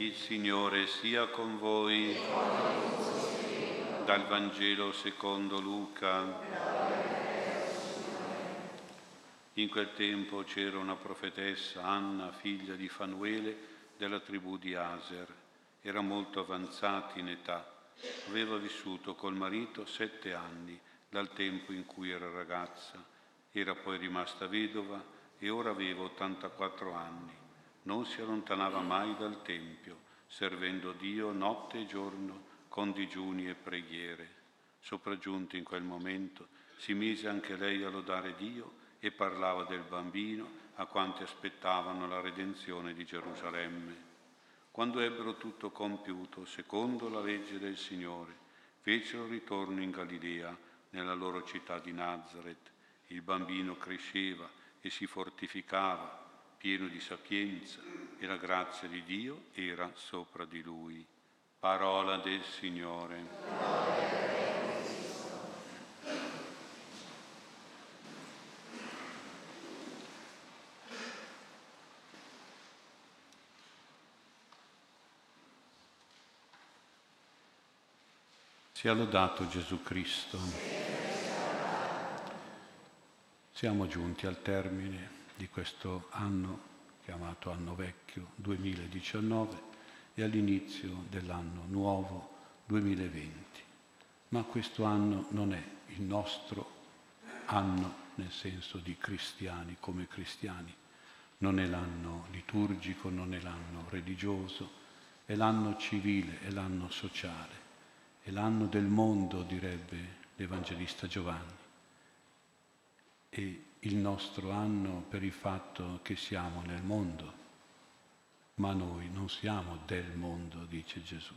Il Signore sia con voi. Dal Vangelo secondo Luca. In quel tempo c'era una profetessa, Anna, figlia di Fanuele, della tribù di Aser. Era molto avanzata in età. Aveva vissuto col marito sette anni, dal tempo in cui era ragazza. Era poi rimasta vedova e ora aveva 84 anni non si allontanava mai dal Tempio, servendo Dio notte e giorno con digiuni e preghiere. Sopraggiunto in quel momento, si mise anche lei a lodare Dio e parlava del bambino a quanti aspettavano la redenzione di Gerusalemme. Quando ebbero tutto compiuto, secondo la legge del Signore, fecero ritorno in Galilea, nella loro città di Nazareth. Il bambino cresceva e si fortificava pieno di sapienza, e la grazia di Dio era sopra di lui. Parola del Signore. Sia lodato Gesù Cristo. Siamo giunti al termine di questo anno chiamato anno vecchio 2019 e all'inizio dell'anno nuovo 2020. Ma questo anno non è il nostro anno nel senso di cristiani come cristiani, non è l'anno liturgico, non è l'anno religioso, è l'anno civile, è l'anno sociale, è l'anno del mondo, direbbe l'Evangelista Giovanni. E il nostro anno per il fatto che siamo nel mondo, ma noi non siamo del mondo, dice Gesù.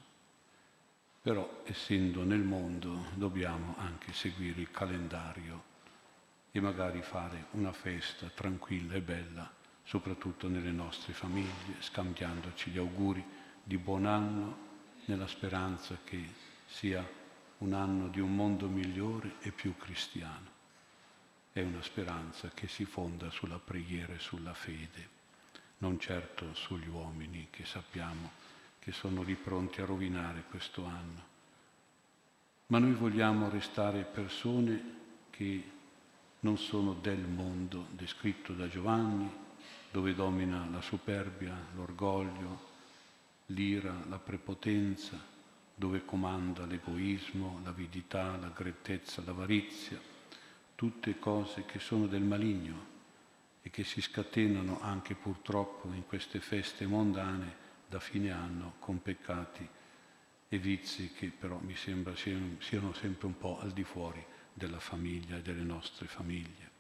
Però essendo nel mondo dobbiamo anche seguire il calendario e magari fare una festa tranquilla e bella, soprattutto nelle nostre famiglie, scambiandoci gli auguri di buon anno nella speranza che sia un anno di un mondo migliore e più cristiano è una speranza che si fonda sulla preghiera e sulla fede, non certo sugli uomini che sappiamo che sono lì pronti a rovinare questo anno. Ma noi vogliamo restare persone che non sono del mondo descritto da Giovanni, dove domina la superbia, l'orgoglio, l'ira, la prepotenza, dove comanda l'egoismo, l'avidità, la grettezza, l'avarizia tutte cose che sono del maligno e che si scatenano anche purtroppo in queste feste mondane da fine anno con peccati e vizi che però mi sembra siano sempre un po' al di fuori della famiglia e delle nostre famiglie.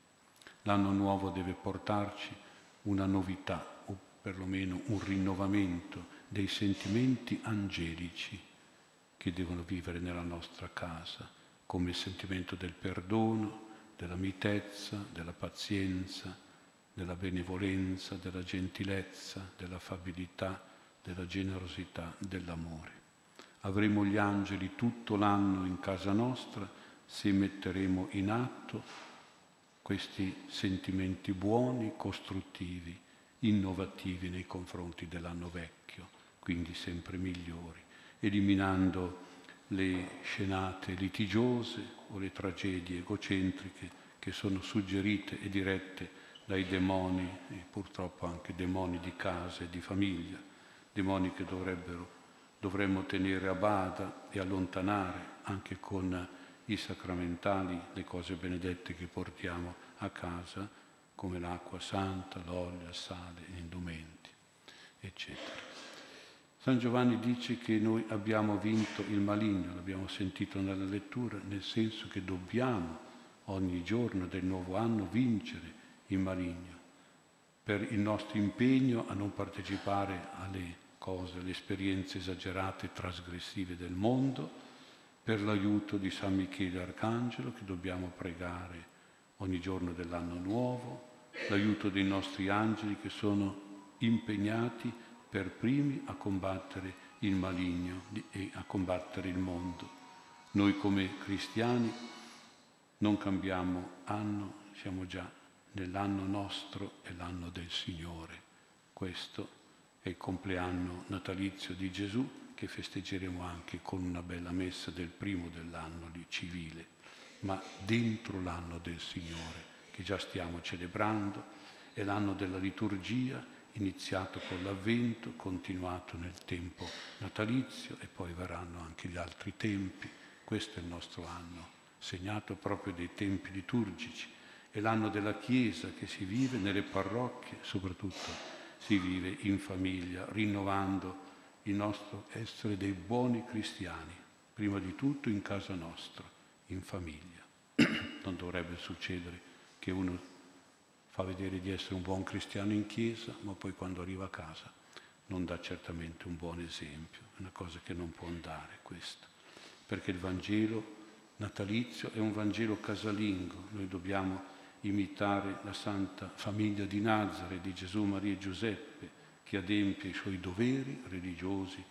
L'anno nuovo deve portarci una novità o perlomeno un rinnovamento dei sentimenti angelici che devono vivere nella nostra casa, come il sentimento del perdono, della mitezza, della pazienza, della benevolenza, della gentilezza, dell'affabilità, della generosità, dell'amore. Avremo gli angeli tutto l'anno in casa nostra se metteremo in atto questi sentimenti buoni, costruttivi, innovativi nei confronti dell'anno vecchio, quindi sempre migliori, eliminando le scenate litigiose o le tragedie egocentriche che sono suggerite e dirette dai demoni, e purtroppo anche demoni di casa e di famiglia, demoni che dovremmo tenere a bada e allontanare anche con i sacramentali, le cose benedette che portiamo a casa, come l'acqua santa, l'olio, il sale, gli indumenti, eccetera. San Giovanni dice che noi abbiamo vinto il maligno, l'abbiamo sentito nella lettura, nel senso che dobbiamo ogni giorno del nuovo anno vincere il maligno per il nostro impegno a non partecipare alle cose, alle esperienze esagerate e trasgressive del mondo, per l'aiuto di San Michele Arcangelo che dobbiamo pregare ogni giorno dell'anno nuovo, l'aiuto dei nostri angeli che sono impegnati per primi a combattere il maligno e a combattere il mondo. Noi come cristiani non cambiamo anno, siamo già nell'anno nostro e l'anno del Signore. Questo è il compleanno natalizio di Gesù che festeggeremo anche con una bella messa del primo dell'anno civile, ma dentro l'anno del Signore che già stiamo celebrando, è l'anno della liturgia iniziato con l'Avvento, continuato nel tempo natalizio e poi verranno anche gli altri tempi. Questo è il nostro anno, segnato proprio dei tempi liturgici. È l'anno della Chiesa che si vive nelle parrocchie, soprattutto si vive in famiglia, rinnovando il nostro essere dei buoni cristiani, prima di tutto in casa nostra, in famiglia. Non dovrebbe succedere che uno fa vedere di essere un buon cristiano in chiesa, ma poi quando arriva a casa non dà certamente un buon esempio. È una cosa che non può andare questo, perché il Vangelo natalizio è un Vangelo casalingo. Noi dobbiamo imitare la santa famiglia di Nazare, di Gesù, Maria e Giuseppe, che adempie i suoi doveri religiosi,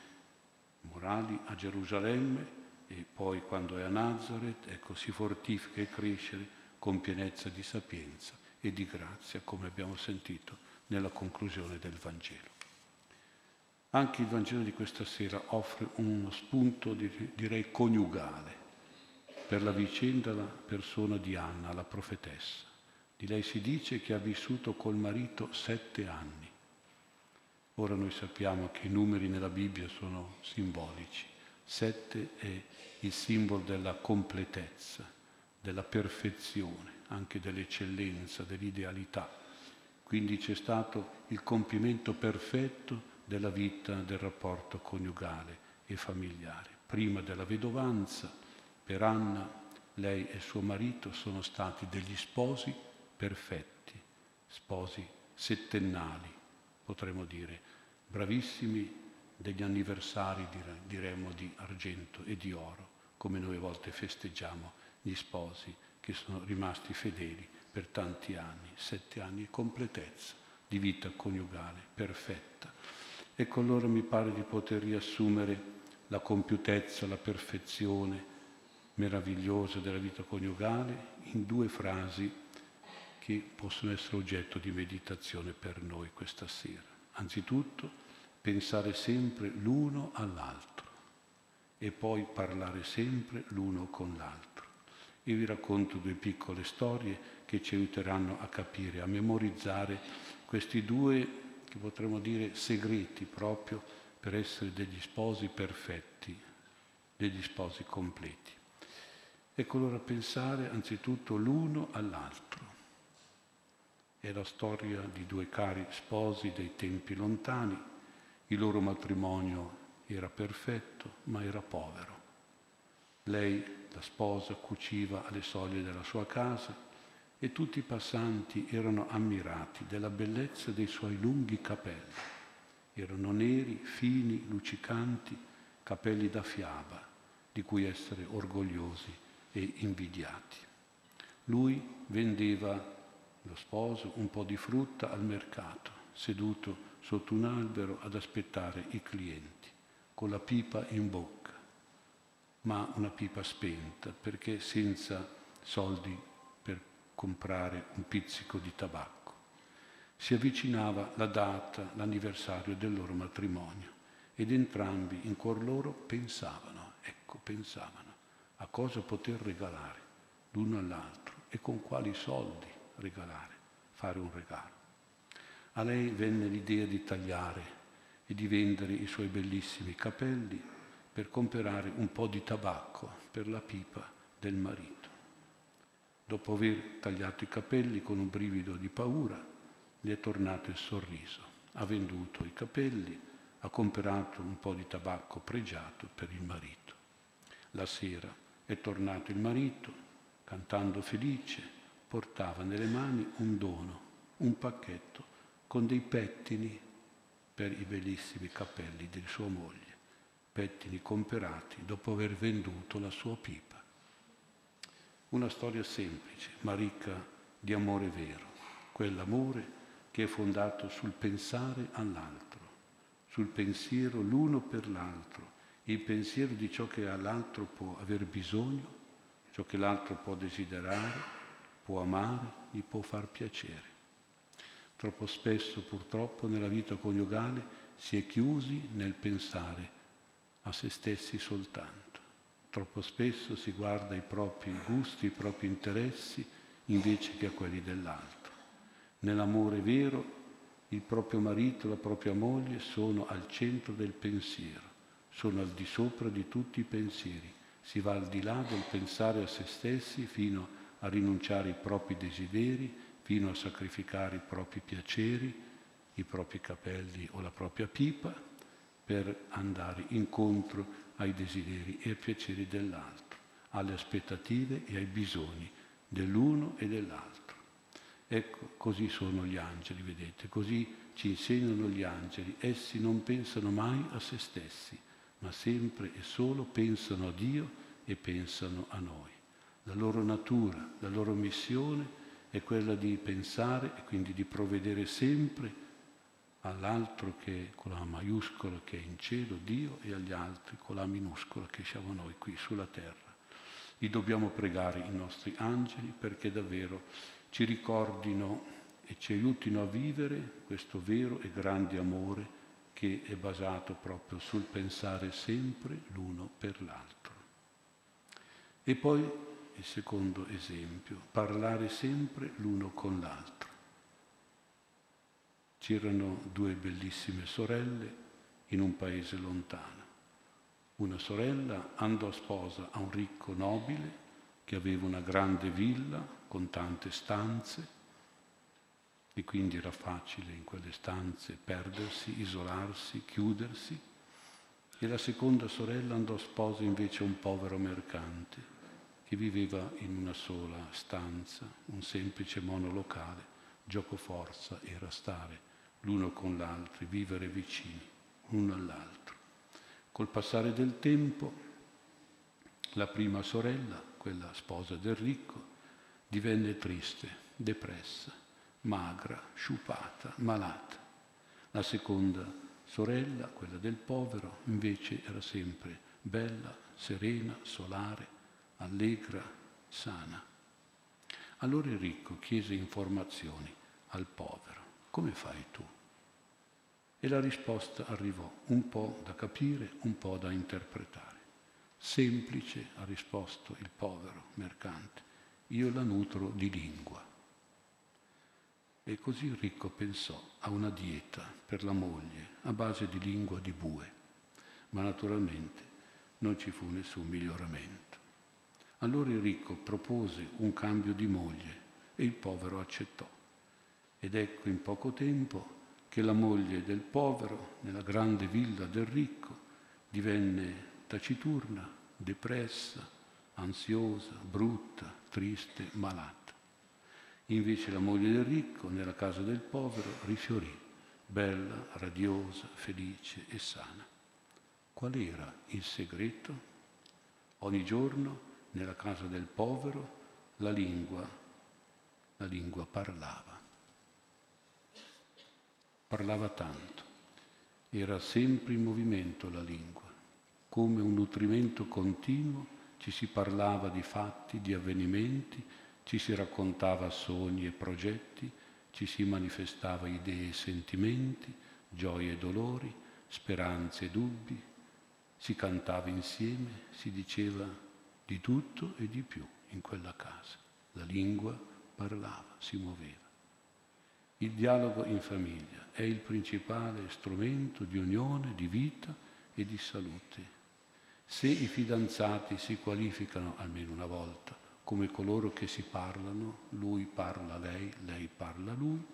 morali a Gerusalemme e poi quando è a Nazareth, ecco, si fortifica e cresce con pienezza di sapienza e di grazia, come abbiamo sentito nella conclusione del Vangelo. Anche il Vangelo di questa sera offre uno spunto, direi, coniugale per la vicenda la persona di Anna, la profetessa. Di lei si dice che ha vissuto col marito sette anni. Ora noi sappiamo che i numeri nella Bibbia sono simbolici. Sette è il simbolo della completezza, della perfezione anche dell'eccellenza, dell'idealità. Quindi c'è stato il compimento perfetto della vita, del rapporto coniugale e familiare. Prima della vedovanza, per Anna, lei e suo marito sono stati degli sposi perfetti, sposi settennali, potremmo dire, bravissimi degli anniversari, diremmo, di argento e di oro, come noi a volte festeggiamo gli sposi che sono rimasti fedeli per tanti anni, sette anni completezza di vita coniugale perfetta. Ecco allora mi pare di poter riassumere la compiutezza, la perfezione meravigliosa della vita coniugale in due frasi che possono essere oggetto di meditazione per noi questa sera. Anzitutto pensare sempre l'uno all'altro e poi parlare sempre l'uno con l'altro. Io vi racconto due piccole storie che ci aiuteranno a capire, a memorizzare questi due, che potremmo dire, segreti proprio per essere degli sposi perfetti, degli sposi completi. Ecco allora pensare anzitutto l'uno all'altro. È la storia di due cari sposi dei tempi lontani. Il loro matrimonio era perfetto, ma era povero. Lei la sposa cuciva alle soglie della sua casa e tutti i passanti erano ammirati della bellezza dei suoi lunghi capelli. Erano neri, fini, luccicanti, capelli da fiaba, di cui essere orgogliosi e invidiati. Lui vendeva, lo sposo, un po' di frutta al mercato, seduto sotto un albero ad aspettare i clienti, con la pipa in bocca ma una pipa spenta, perché senza soldi per comprare un pizzico di tabacco. Si avvicinava la data, l'anniversario del loro matrimonio ed entrambi in cuor loro pensavano, ecco, pensavano a cosa poter regalare l'uno all'altro e con quali soldi regalare, fare un regalo. A lei venne l'idea di tagliare e di vendere i suoi bellissimi capelli per comprare un po' di tabacco per la pipa del marito. Dopo aver tagliato i capelli con un brivido di paura, gli è tornato il sorriso. Ha venduto i capelli, ha comprato un po' di tabacco pregiato per il marito. La sera è tornato il marito, cantando felice, portava nelle mani un dono, un pacchetto con dei pettini per i bellissimi capelli di sua moglie pettini comperati dopo aver venduto la sua pipa. Una storia semplice, ma ricca di amore vero, quell'amore che è fondato sul pensare all'altro, sul pensiero l'uno per l'altro, il pensiero di ciò che all'altro può aver bisogno, ciò che l'altro può desiderare, può amare, gli può far piacere. Troppo spesso purtroppo nella vita coniugale si è chiusi nel pensare a se stessi soltanto. Troppo spesso si guarda i propri gusti, i propri interessi invece che a quelli dell'altro. Nell'amore vero il proprio marito e la propria moglie sono al centro del pensiero, sono al di sopra di tutti i pensieri. Si va al di là del pensare a se stessi fino a rinunciare ai propri desideri, fino a sacrificare i propri piaceri, i propri capelli o la propria pipa per andare incontro ai desideri e ai piaceri dell'altro, alle aspettative e ai bisogni dell'uno e dell'altro. Ecco, così sono gli angeli, vedete, così ci insegnano gli angeli. Essi non pensano mai a se stessi, ma sempre e solo pensano a Dio e pensano a noi. La loro natura, la loro missione è quella di pensare e quindi di provvedere sempre all'altro che con la maiuscola che è in cielo, Dio, e agli altri con la minuscola che siamo noi qui sulla terra. Li dobbiamo pregare i nostri angeli perché davvero ci ricordino e ci aiutino a vivere questo vero e grande amore che è basato proprio sul pensare sempre l'uno per l'altro. E poi il secondo esempio, parlare sempre l'uno con l'altro. C'erano due bellissime sorelle in un paese lontano. Una sorella andò sposa a un ricco nobile che aveva una grande villa con tante stanze e quindi era facile in quelle stanze perdersi, isolarsi, chiudersi. E la seconda sorella andò sposa invece a un povero mercante che viveva in una sola stanza, un semplice monolocale. Gioco forza era stare l'uno con l'altro, vivere vicini l'uno all'altro. Col passare del tempo, la prima sorella, quella sposa del ricco, divenne triste, depressa, magra, sciupata, malata. La seconda sorella, quella del povero, invece era sempre bella, serena, solare, allegra, sana. Allora il ricco chiese informazioni al povero come fai tu? E la risposta arrivò un po' da capire, un po' da interpretare. Semplice, ha risposto il povero mercante, io la nutro di lingua. E così il ricco pensò a una dieta per la moglie a base di lingua di bue, ma naturalmente non ci fu nessun miglioramento. Allora il ricco propose un cambio di moglie e il povero accettò. Ed ecco in poco tempo che la moglie del povero, nella grande villa del ricco, divenne taciturna, depressa, ansiosa, brutta, triste, malata. Invece la moglie del ricco, nella casa del povero, rifiorì, bella, radiosa, felice e sana. Qual era il segreto? Ogni giorno, nella casa del povero, la lingua, la lingua parlava parlava tanto, era sempre in movimento la lingua, come un nutrimento continuo ci si parlava di fatti, di avvenimenti, ci si raccontava sogni e progetti, ci si manifestava idee e sentimenti, gioie e dolori, speranze e dubbi, si cantava insieme, si diceva di tutto e di più in quella casa. La lingua parlava, si muoveva. Il dialogo in famiglia è il principale strumento di unione, di vita e di salute. Se i fidanzati si qualificano almeno una volta come coloro che si parlano, lui parla lei, lei parla lui,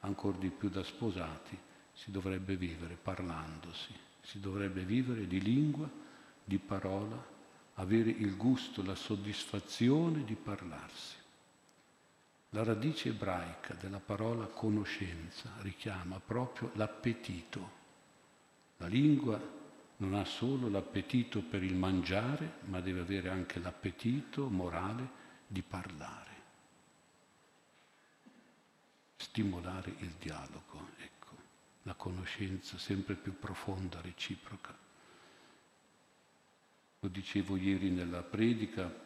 ancora di più da sposati, si dovrebbe vivere parlandosi, si dovrebbe vivere di lingua, di parola, avere il gusto, la soddisfazione di parlarsi. La radice ebraica della parola conoscenza richiama proprio l'appetito. La lingua non ha solo l'appetito per il mangiare, ma deve avere anche l'appetito morale di parlare. Stimolare il dialogo, ecco, la conoscenza sempre più profonda, reciproca. Lo dicevo ieri nella predica,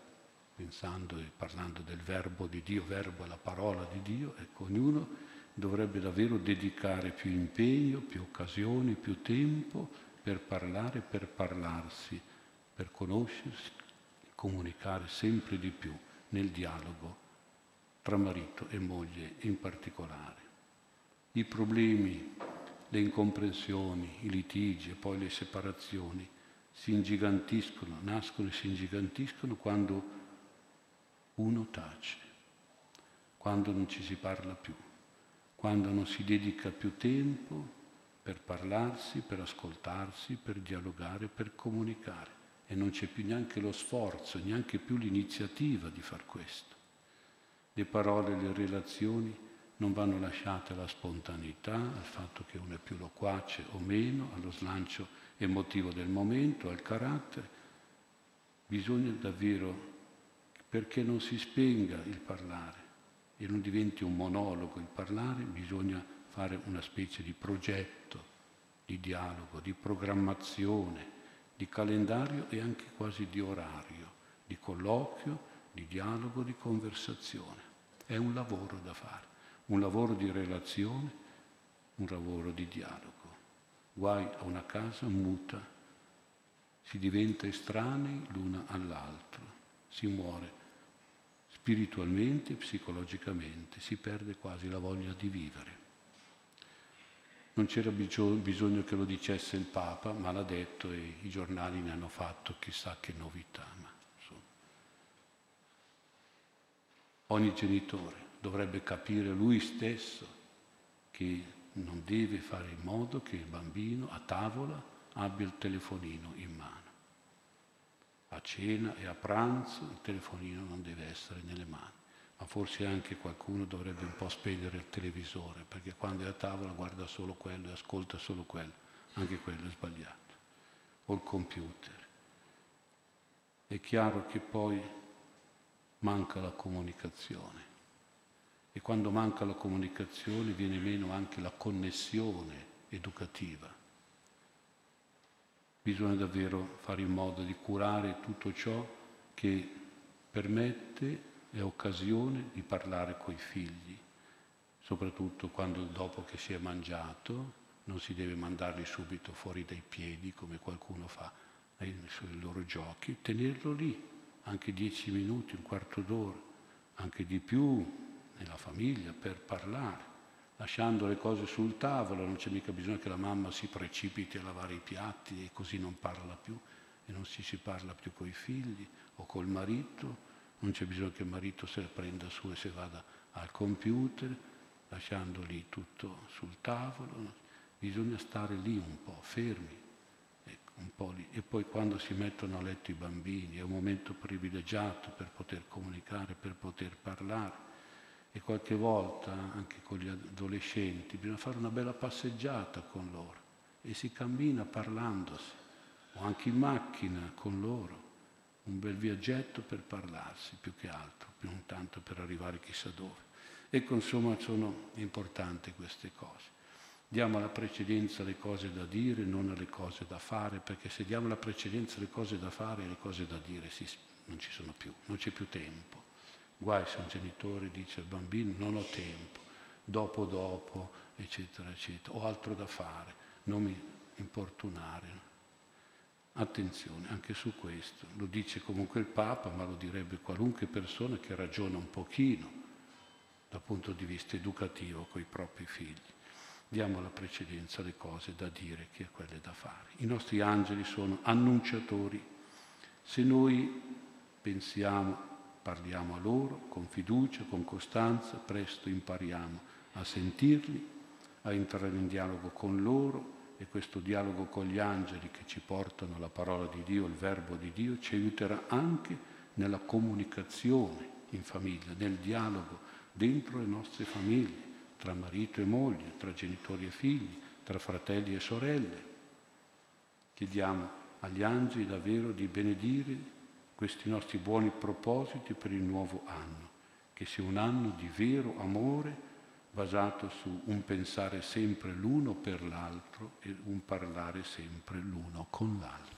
pensando e parlando del verbo di Dio, verbo è la parola di Dio, ecco, ognuno dovrebbe davvero dedicare più impegno, più occasioni, più tempo per parlare, per parlarsi, per conoscersi, comunicare sempre di più nel dialogo tra marito e moglie in particolare. I problemi, le incomprensioni, i litigi e poi le separazioni si ingigantiscono, nascono e si ingigantiscono quando uno tace, quando non ci si parla più, quando non si dedica più tempo per parlarsi, per ascoltarsi, per dialogare, per comunicare e non c'è più neanche lo sforzo, neanche più l'iniziativa di far questo. Le parole, le relazioni non vanno lasciate alla spontaneità, al fatto che uno è più loquace o meno, allo slancio emotivo del momento, al carattere. Bisogna davvero, perché non si spenga il parlare e non diventi un monologo il parlare, bisogna fare una specie di progetto, di dialogo, di programmazione, di calendario e anche quasi di orario, di colloquio, di dialogo, di conversazione. È un lavoro da fare, un lavoro di relazione, un lavoro di dialogo guai a una casa muta, si diventa estranei l'una all'altro, si muore spiritualmente psicologicamente, si perde quasi la voglia di vivere. Non c'era bisogno che lo dicesse il Papa, ma l'ha detto e i giornali ne hanno fatto chissà che novità. Ma, Ogni genitore dovrebbe capire lui stesso che non deve fare in modo che il bambino a tavola abbia il telefonino in mano. A cena e a pranzo il telefonino non deve essere nelle mani, ma forse anche qualcuno dovrebbe un po' spegnere il televisore, perché quando è a tavola guarda solo quello e ascolta solo quello, anche quello è sbagliato. O il computer. È chiaro che poi manca la comunicazione e quando manca la comunicazione viene meno anche la connessione educativa. Bisogna davvero fare in modo di curare tutto ciò che permette e occasione di parlare coi figli, soprattutto quando dopo che si è mangiato non si deve mandarli subito fuori dai piedi come qualcuno fa sui loro giochi, tenerlo lì anche dieci minuti, un quarto d'ora, anche di più, nella famiglia per parlare, lasciando le cose sul tavolo, non c'è mica bisogno che la mamma si precipiti a lavare i piatti e così non parla più e non si, si parla più con i figli o col marito, non c'è bisogno che il marito se la prenda su e se vada al computer, lasciando lì tutto sul tavolo, bisogna stare lì un po', fermi, un po' lì. E poi quando si mettono a letto i bambini è un momento privilegiato per poter comunicare, per poter parlare e qualche volta anche con gli adolescenti bisogna fare una bella passeggiata con loro e si cammina parlandosi o anche in macchina con loro, un bel viaggetto per parlarsi più che altro, più non tanto per arrivare chissà dove. Ecco, insomma, sono importanti queste cose. Diamo la precedenza alle cose da dire, non alle cose da fare, perché se diamo la precedenza alle cose da fare, le cose da dire si, non ci sono più, non c'è più tempo. Guai se un genitore dice al bambino non ho tempo, dopo dopo, eccetera, eccetera, ho altro da fare, non mi importunare. Attenzione anche su questo, lo dice comunque il Papa, ma lo direbbe qualunque persona che ragiona un pochino dal punto di vista educativo con i propri figli. Diamo la precedenza alle cose da dire che a quelle da fare. I nostri angeli sono annunciatori. Se noi pensiamo Parliamo a loro con fiducia, con costanza, presto impariamo a sentirli, a entrare in dialogo con loro e questo dialogo con gli angeli che ci portano la parola di Dio, il verbo di Dio, ci aiuterà anche nella comunicazione in famiglia, nel dialogo dentro le nostre famiglie, tra marito e moglie, tra genitori e figli, tra fratelli e sorelle. Chiediamo agli angeli davvero di benedire questi nostri buoni propositi per il nuovo anno, che sia un anno di vero amore basato su un pensare sempre l'uno per l'altro e un parlare sempre l'uno con l'altro.